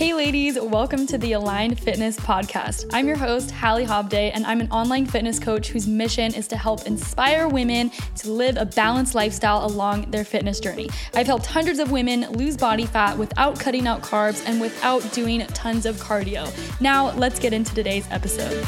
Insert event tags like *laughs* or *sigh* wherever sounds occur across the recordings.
Hey, ladies, welcome to the Aligned Fitness Podcast. I'm your host, Hallie Hobday, and I'm an online fitness coach whose mission is to help inspire women to live a balanced lifestyle along their fitness journey. I've helped hundreds of women lose body fat without cutting out carbs and without doing tons of cardio. Now, let's get into today's episode.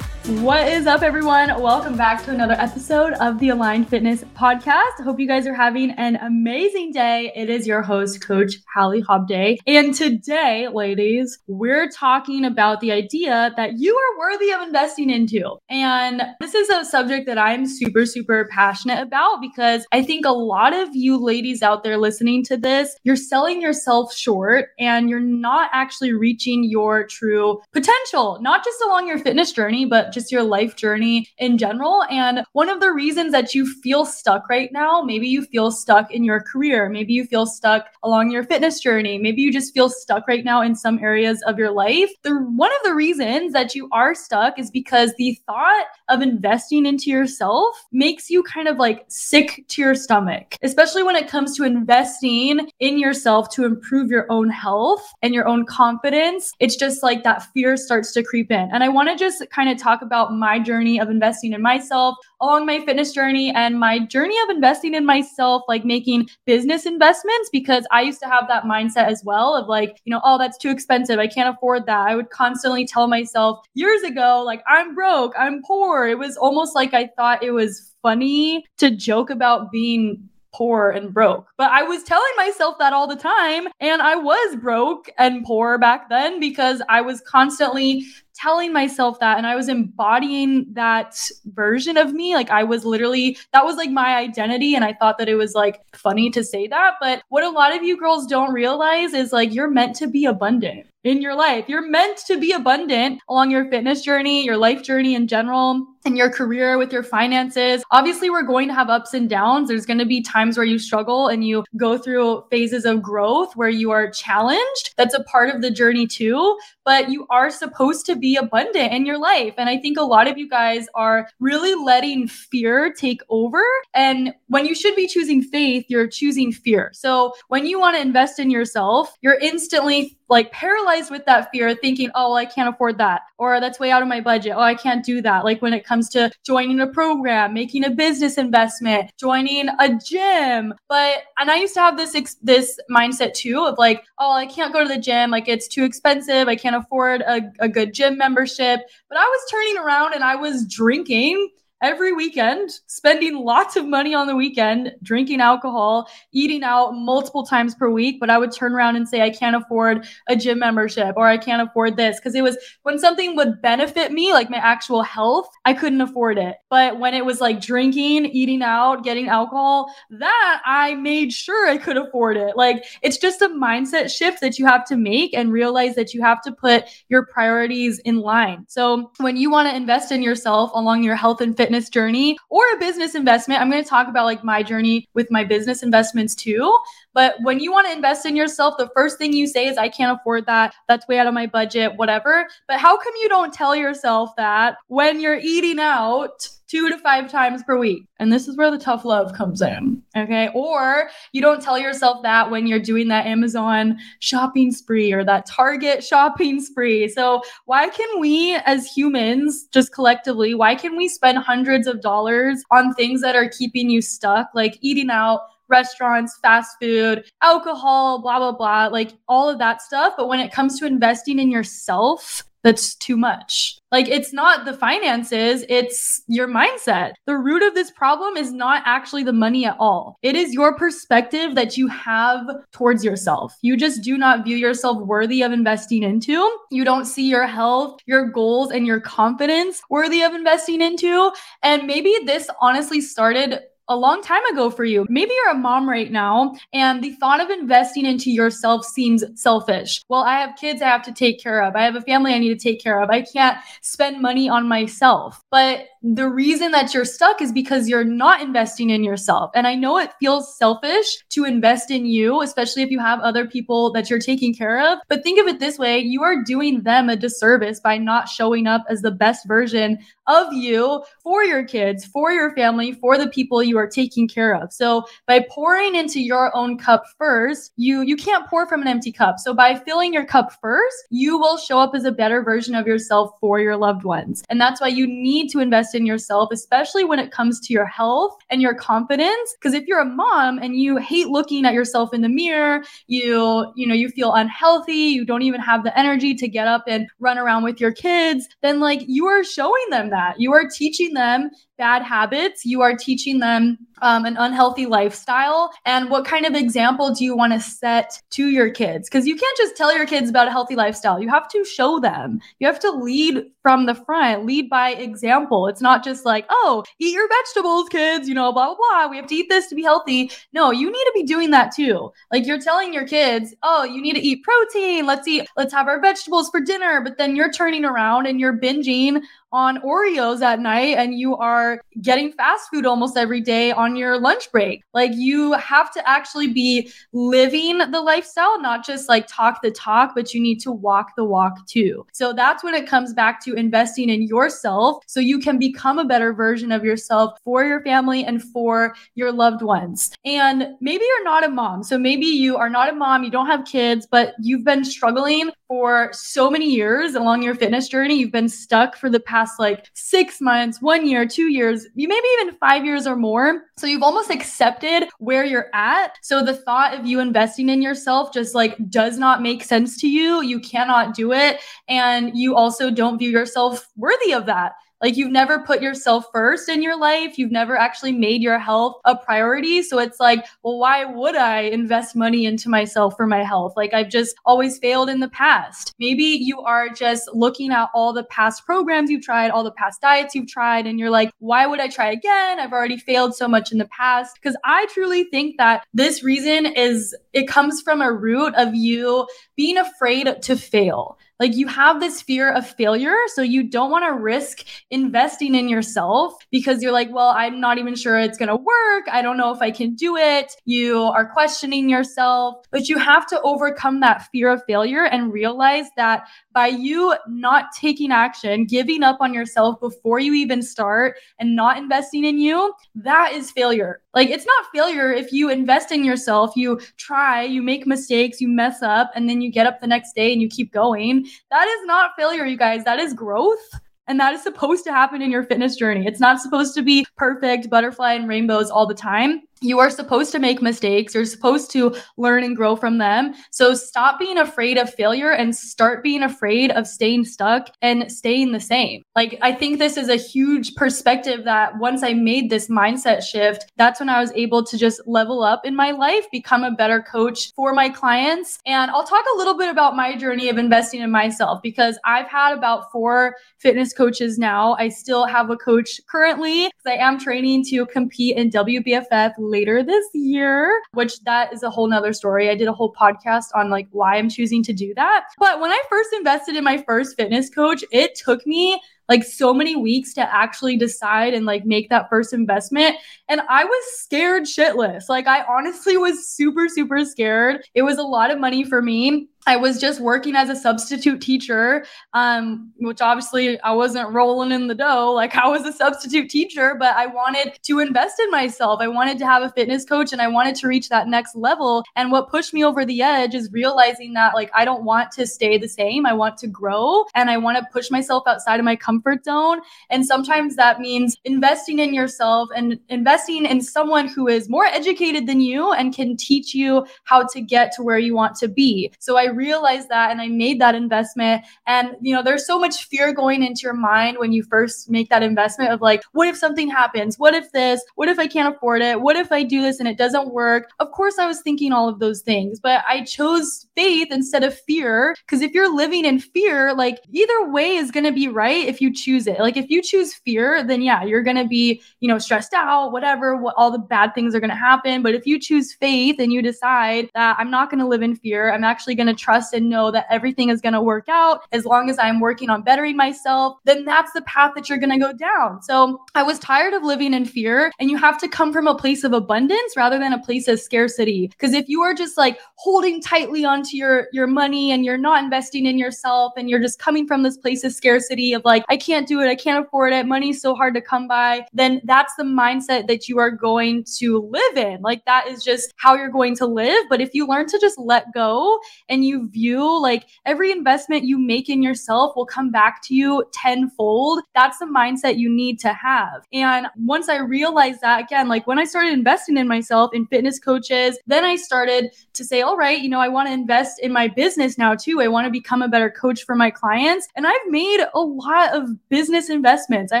What is up, everyone? Welcome back to another episode of the Aligned Fitness Podcast. Hope you guys are having an amazing day. It is your host, Coach Hallie Hobday. And today, ladies, we're talking about the idea that you are worthy of investing into. And this is a subject that I'm super, super passionate about because I think a lot of you ladies out there listening to this, you're selling yourself short and you're not actually reaching your true potential, not just along your fitness journey, but just just your life journey in general. And one of the reasons that you feel stuck right now, maybe you feel stuck in your career, maybe you feel stuck along your fitness journey, maybe you just feel stuck right now in some areas of your life. The one of the reasons that you are stuck is because the thought of investing into yourself makes you kind of like sick to your stomach, especially when it comes to investing in yourself to improve your own health and your own confidence. It's just like that fear starts to creep in. And I want to just kind of talk about my journey of investing in myself along my fitness journey and my journey of investing in myself, like making business investments, because I used to have that mindset as well of like, you know, oh, that's too expensive. I can't afford that. I would constantly tell myself years ago, like, I'm broke, I'm poor. It was almost like I thought it was funny to joke about being poor and broke. But I was telling myself that all the time. And I was broke and poor back then because I was constantly telling myself that and I was embodying that version of me. Like I was literally, that was like my identity. And I thought that it was like funny to say that. But what a lot of you girls don't realize is like you're meant to be abundant in your life. You're meant to be abundant along your fitness journey, your life journey in general, and your career, with your finances. Obviously, we're going to have ups and downs. There's going to be times where you struggle and you go through phases of growth where you are challenged. That's a part of the journey too. But you are supposed to be abundant in your life. And I think a lot of you guys are really letting fear take over. And when you should be choosing faith, you're choosing fear. So when you want to invest in yourself, you're instantly like paralyzed with that fear, thinking, oh, I can't afford that, or that's way out of my budget. Oh, I can't do that. Like when it comes to joining a program, making a business investment, joining a gym. But and I used to have this ex- this mindset too of like, oh, I can't go to the gym. Like it's too expensive. I can't afford a, a good gym membership. But I was turning around and I was drinking every weekend, spending lots of money on the weekend, drinking alcohol, eating out multiple times per week. But I would turn around and say, I can't afford a gym membership or I can't afford this. Because it was when something would benefit me, like my actual health, I couldn't afford it. But when it was like drinking, eating out, getting alcohol, that I made sure I could afford it. Like it's just a mindset shift that you have to make and realize that you have to put your priorities in line. So when you want to invest in yourself along your health and fitness, fitness journey or a business investment. I'm going to talk about like my journey with my business investments too. But when you want to invest in yourself, the first thing you say is, I can't afford that. That's way out of my budget, whatever. But how come you don't tell yourself that when you're eating out? Two to five times per week. And this is where the tough love comes in. Okay. Or you don't tell yourself that when you're doing that Amazon shopping spree or that Target *laughs* shopping spree. So, why can we as humans, just collectively, why can we spend hundreds of dollars on things that are keeping you stuck, like eating out? Restaurants, fast food, alcohol, blah, blah, blah, like all of that stuff. But when it comes to investing in yourself, that's too much. Like it's not the finances, it's your mindset. The root of this problem is not actually the money at all. It is your perspective that you have towards yourself. You just do not view yourself worthy of investing into. You don't see your health, your goals, and your confidence worthy of investing into. And maybe this honestly started a long time ago for you. Maybe you're a mom right now and the thought of investing into yourself seems selfish. Well, I have kids I have to take care of. I have a family I need to take care of. I can't spend money on myself. But the reason that you're stuck is because you're not investing in yourself. And I know it feels selfish to invest in you, especially if you have other people that you're taking care of. But think of it this way you are doing them a disservice by not showing up as the best version of you for your kids, for your family, for the people you are taking care of. So by pouring into your own cup first, you you can't pour from an empty cup. So by filling your cup first, you will show up as a better version of yourself for your loved ones. And that's why you need to invest in yourself, especially when it comes to your health and your confidence. Because if you're a mom and you hate looking at yourself in the mirror, you, you know, you feel unhealthy, you don't even have the energy to get up and run around with your kids, then like you are showing them that. You are teaching them bad habits, you are teaching them um, an unhealthy lifestyle. And what kind of example do you want to set to your kids? Because you can't just tell your kids about a healthy lifestyle. You have to show them. You have to lead from the front, lead by example. It's not just like, oh, eat your vegetables, kids, you know, blah, blah, blah. We have to eat this to be healthy. No, you need to be doing that too. Like you're telling your kids, oh, you need to eat protein. Let's eat, let's have our vegetables for dinner. But then you're turning around and you're binging on Oreos at night and you are getting fast food almost every day on your lunch break. Like you have to actually be living the lifestyle, not just like talk the talk, but you need to walk the walk too. So that's when it comes back to investing in yourself so you can become a better version of yourself for your family and for your loved ones. And maybe you're not a mom. So maybe you are not a mom, you don't have kids, but you've been struggling for so many years along your fitness journey. You've been stuck for the past like six months, one year, two years, you maybe even five years or more. So you've almost accepted where you're at. So the thought of you investing in yourself just like does not make sense to you. You cannot do it. And you also don't view yourself worthy of that. Like you've never put yourself first in your life. You've never actually made your health a priority. So it's like, well, why would I invest money into myself for my health? Like I've just always failed in the past. Maybe you are just looking at all the past programs you've tried, all the past diets you've tried, and you're like, why would I try again? I've already failed so much in the past. Because I truly think that this reason is, it comes from a root of you being afraid to fail. Like you have this fear of failure. So you don't want to risk investing in yourself because you're like, well, I'm not even sure it's going to work. I don't know if I can do it. You are questioning yourself, but you have to overcome that fear of failure and realize that by you not taking action, giving up on yourself before you even start and not investing in you, that is failure. Like it's not failure if you invest in yourself, you try, you make mistakes, you mess up, and then you get up the next day and you keep going. That is not failure, you guys. That is growth. And that is supposed to happen in your fitness journey. It's not supposed to be perfect, butterfly and rainbows all the time you are supposed to make mistakes. You're supposed to learn and grow from them. So stop being afraid of failure and start being afraid of staying stuck and staying the same. Like, I think this is a huge perspective that once I made this mindset shift, that's when I was able to just level up in my life, become a better coach for my clients. And I'll talk a little bit about my journey of investing in myself because I've had about four fitness coaches now. I still have a coach currently because I am training to compete in WBFF later this year, which that is a whole nother story. I did a whole podcast on like why I'm choosing to do that. But when I first invested in my first fitness coach, it took me like so many weeks to actually decide and like make that first investment. And I was scared shitless. Like I honestly was super, super scared. It was a lot of money for me. I was just working as a substitute teacher, um, which obviously I wasn't rolling in the dough. Like I was a substitute teacher, but I wanted to invest in myself. I wanted to have a fitness coach and I wanted to reach that next level. And what pushed me over the edge is realizing that like I don't want to stay the same. I want to grow and I want to push myself outside of my comfort zone. And sometimes that means investing in yourself and investing in someone who is more educated than you and can teach you how to get to where you want to be. So I realized that and I made that investment. And, you know, there's so much fear going into your mind when you first make that investment of like, what if something happens? What if this? What if I can't afford it? What if I do this and it doesn't work? Of course, I was thinking all of those things, but I chose faith instead of fear. Because if you're living in fear, like either way is going to be right if you choose it. Like if you choose fear, then yeah, you're going to be, you know, stressed out, whatever, what, all the bad things are going to happen. But if you choose faith and you decide that I'm not going to live in fear, I'm actually going to trust and know that everything is going to work out as long as I'm working on bettering myself, then that's the path that you're going to go down. So I was tired of living in fear and you have to come from a place of abundance rather than a place of scarcity. Because if you are just like holding tightly onto your, your money and you're not investing in yourself and you're just coming from this place of scarcity of like, I can't do it, I can't afford it, money's so hard to come by, then that's the mindset that you are going to live in. Like that is just how you're going to live. But if you learn to just let go and you view like every investment you make in yourself will come back to you tenfold, that's the mindset you need to have. And once I realized that, again, like when I started investing in myself, in fitness coaches, then I started to say, all right, you know, I want to invest in my business now too. I want to become a better coach for my clients. And I've made a lot of business investments. I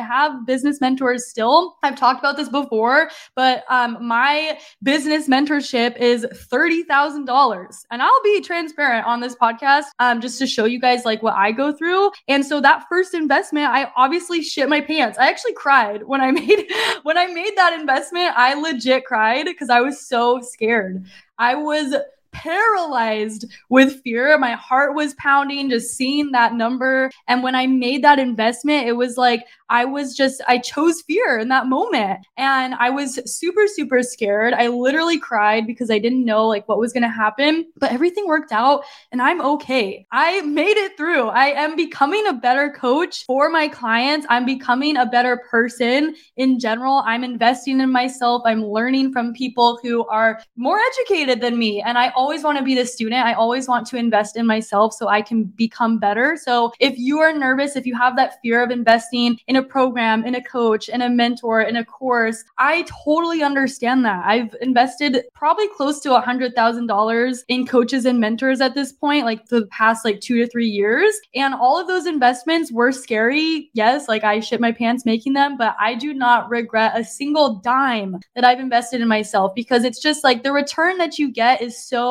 have business mentors still. I've talked about this before, but um, my business mentorship is $30,000. And I'll be transparent on this podcast um, just to show you guys like what I go through. And so that first investment, I obviously shit my pants. I actually cried when I *laughs* made when I made that investment. I legit cried because I was so scared. I was paralyzed with fear. My heart was pounding just seeing that number. And when I made that investment, it was like I was just, I chose fear in that moment. And I was super, super scared. I literally cried because I didn't know like what was going to happen, but everything worked out and I'm okay. I made it through. I am becoming a better coach for my clients. I'm becoming a better person in general. I'm investing in myself. I'm learning from people who are more educated than me. And I always want to be the student. I always want to invest in myself so I can become better. So if you are nervous, if you have that fear of investing in a program, in a coach, in a mentor, in a course. I totally understand that. I've invested probably close to a hundred thousand dollars in coaches and mentors at this point, like the past like two to three years. And all of those investments were scary. Yes, like I shit my pants making them, but I do not regret a single dime that I've invested in myself because it's just like the return that you get is so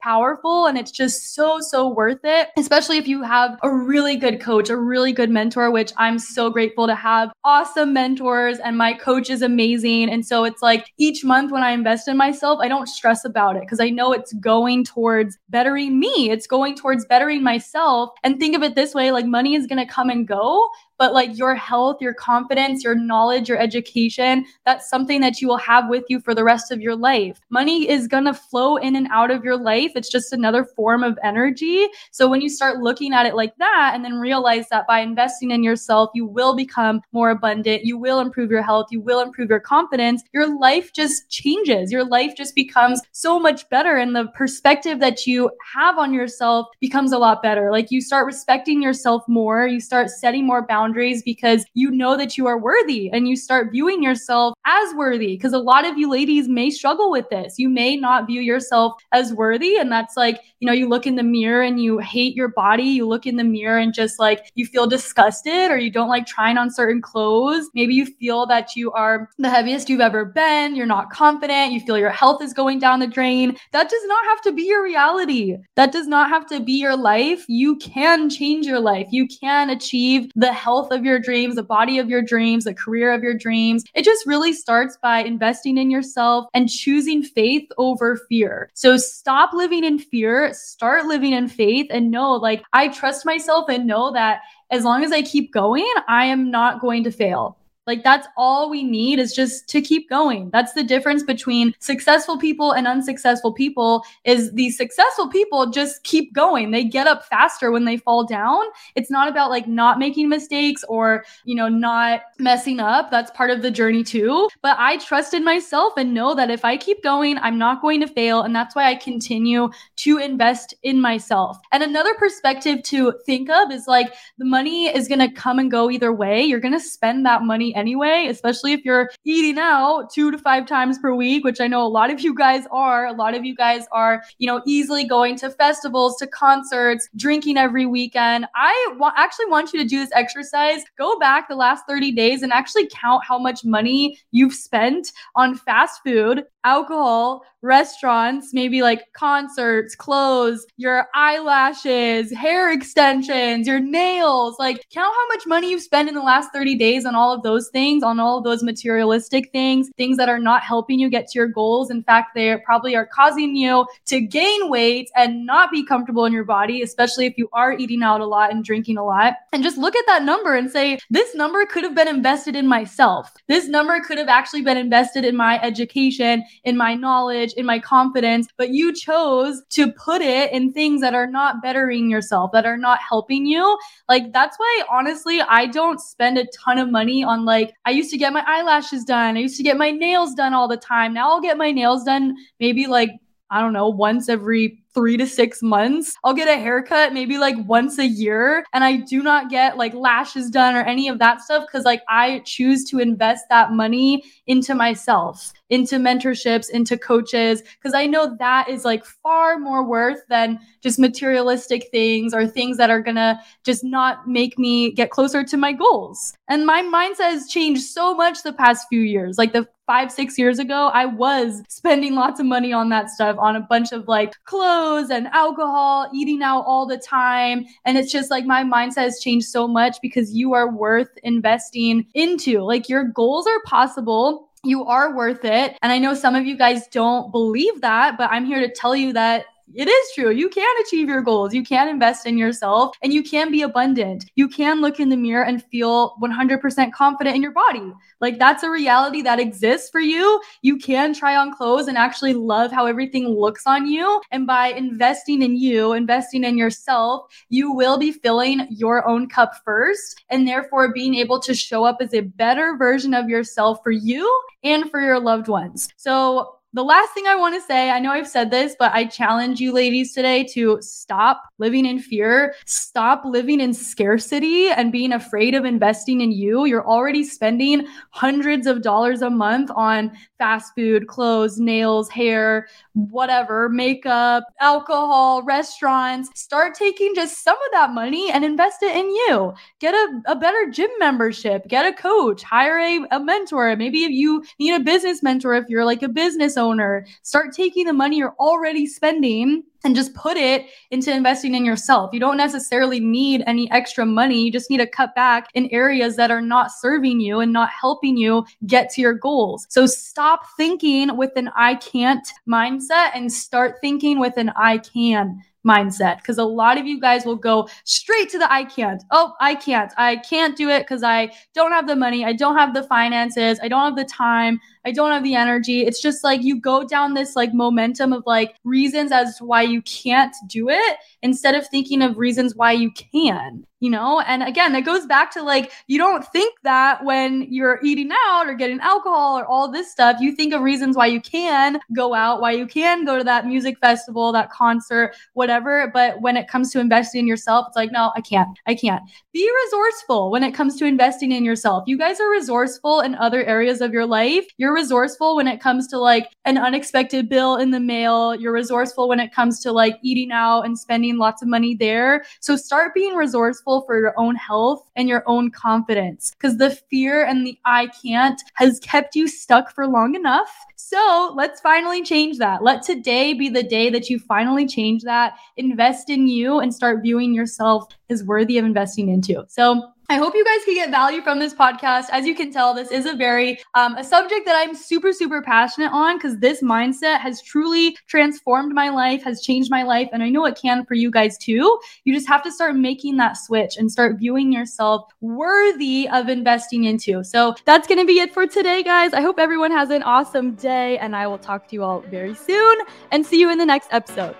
powerful and it's just so, so worth it, especially if you have a really good coach, a really good mentor, which I'm so grateful to have awesome mentors and my coach is amazing. And so it's like each month when I invest in myself, I don't stress about it because I know it's going towards bettering me. It's going towards bettering myself. And think of it this way like money is going to come and go, but like your health, your confidence, your knowledge, your education, that's something that you will have with you for the rest of your life. Money is going to flow in and out of your life. It's just another form of energy. So when you start looking at it like that and then realize that by investing in yourself, you will become more abundant, you will improve your health, you will improve your confidence, your life just changes. Your life just becomes so much better and the perspective that you have on yourself becomes a lot better. Like you start respecting yourself more, you start setting more boundaries boundaries because you know that you are worthy and you start viewing yourself as worthy. Because a lot of you ladies may struggle with this. You may not view yourself as worthy. And that's like, you know, you look in the mirror and you hate your body. You look in the mirror and just like you feel disgusted or you don't like trying on certain clothes. Maybe you feel that you are the heaviest you've ever been. You're not confident. You feel your health is going down the drain. That does not have to be your reality. That does not have to be your life. You can change your life. You can achieve the health health of your dreams, the body of your dreams, the career of your dreams. It just really starts by investing in yourself and choosing faith over fear. So stop living in fear, start living in faith, and know like I trust myself and know that as long as I keep going, I am not going to fail. Like that's all we need is just to keep going. That's the difference between successful people and unsuccessful people is the successful people just keep going. They get up faster when they fall down. It's not about like not making mistakes or, you know, not messing up. That's part of the journey too. But I trust in myself and know that if I keep going, I'm not going to fail and that's why I continue to invest in myself. And another perspective to think of is like the money is going to come and go either way. You're going to spend that money anyway, especially if you're eating out two to five times per week, which I know a lot of you guys are. A lot of you guys are, you know, easily going to festivals, to concerts, drinking every weekend. I wa- actually want you to do this exercise. Go back the last 30 days and actually count how much money you've spent on fast food alcohol, restaurants, maybe like concerts, clothes, your eyelashes, hair extensions, your nails. Like, count how much money you've spent in the last 30 days on all of those things, on all of those materialistic things, things that are not helping you get to your goals. In fact, they probably are causing you to gain weight and not be comfortable in your body, especially if you are eating out a lot and drinking a lot. And just look at that number and say, this number could have been invested in myself. This number could have actually been invested in my education, in my knowledge, in my confidence, but you chose to put it in things that are not bettering yourself, that are not helping you. Like, that's why, honestly, I don't spend a ton of money on like, I used to get my eyelashes done, I used to get my nails done all the time. Now I'll get my nails done maybe like, I don't know, once every three to six months. I'll get a haircut maybe like once a year. And I do not get like lashes done or any of that stuff because like I choose to invest that money into myself, into mentorships, into coaches, because I know that is like far more worth than just materialistic things or things that are gonna just not make me get closer to my goals. And my mindset has changed so much the past few years. Like the five, six years ago, I was spending lots of money on that stuff, on a bunch of like clothes and alcohol, eating out all the time. And it's just like my mindset has changed so much because you are worth investing into. Like your goals are possible you are worth it. And I know some of you guys don't believe that, but I'm here to tell you that it is true. You can achieve your goals. You can invest in yourself and you can be abundant. You can look in the mirror and feel 100% confident in your body. Like that's a reality that exists for you. You can try on clothes and actually love how everything looks on you. And by investing in you, investing in yourself, you will be filling your own cup first and therefore being able to show up as a better version of yourself for you and for your loved ones. So the last thing I want to say, I know I've said this, but I challenge you ladies today to stop living in fear, stop living in scarcity and being afraid of investing in you. You're already spending hundreds of dollars a month on fast food, clothes, nails, hair, whatever, makeup, alcohol, restaurants. Start taking just some of that money and invest it in you. Get a, a better gym membership, get a coach, hire a, a mentor. Maybe if you need a business mentor, if you're like a business owner owner. Start taking the money you're already spending and just put it into investing in yourself. You don't necessarily need any extra money. You just need to cut back in areas that are not serving you and not helping you get to your goals. So stop thinking with an I can't mindset and start thinking with an I can mindset because a lot of you guys will go straight to the I can't. Oh, I can't. I can't do it because I don't have the money. I don't have the finances. I don't have the time. I don't have the energy. It's just like you go down this like momentum of like reasons as to why you can't do it instead of thinking of reasons why you can, you know? And again, that goes back to like, you don't think that when you're eating out or getting alcohol or all this stuff. You think of reasons why you can go out, why you can go to that music festival, that concert, whatever. But when it comes to investing in yourself, it's like, no, I can't. I can't. Be resourceful when it comes to investing in yourself. You guys are resourceful in other areas of your life. You're resourceful when it comes to like an unexpected bill in the mail. You're resourceful when it comes to like eating out and spending lots of money there. So start being resourceful for your own health and your own confidence because the fear and the I can't has kept you stuck for long enough. So let's finally change that. Let today be the day that you finally change that, invest in you, and start viewing yourself as worthy of investing into. So I hope you guys can get value from this podcast. As you can tell, this is a very um, a subject that I'm super super passionate on because this mindset has truly transformed my life, has changed my life, and I know it can for you guys too. You just have to start making that switch and start viewing yourself worthy of investing into. So that's to be it for today, guys. I hope everyone has an awesome day, and I will talk to you all very soon and see you in the next episode.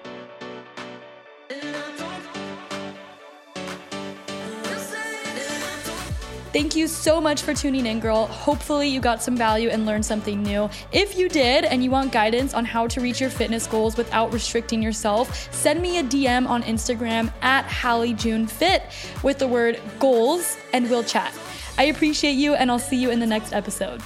Thank you so much for tuning in, girl. Hopefully, you got some value and learned something new. If you did and you want guidance on how to reach your fitness goals without restricting yourself, send me a DM on Instagram at Hallie June Fit with the word goals and we'll chat. I appreciate you and I'll see you in the next episode.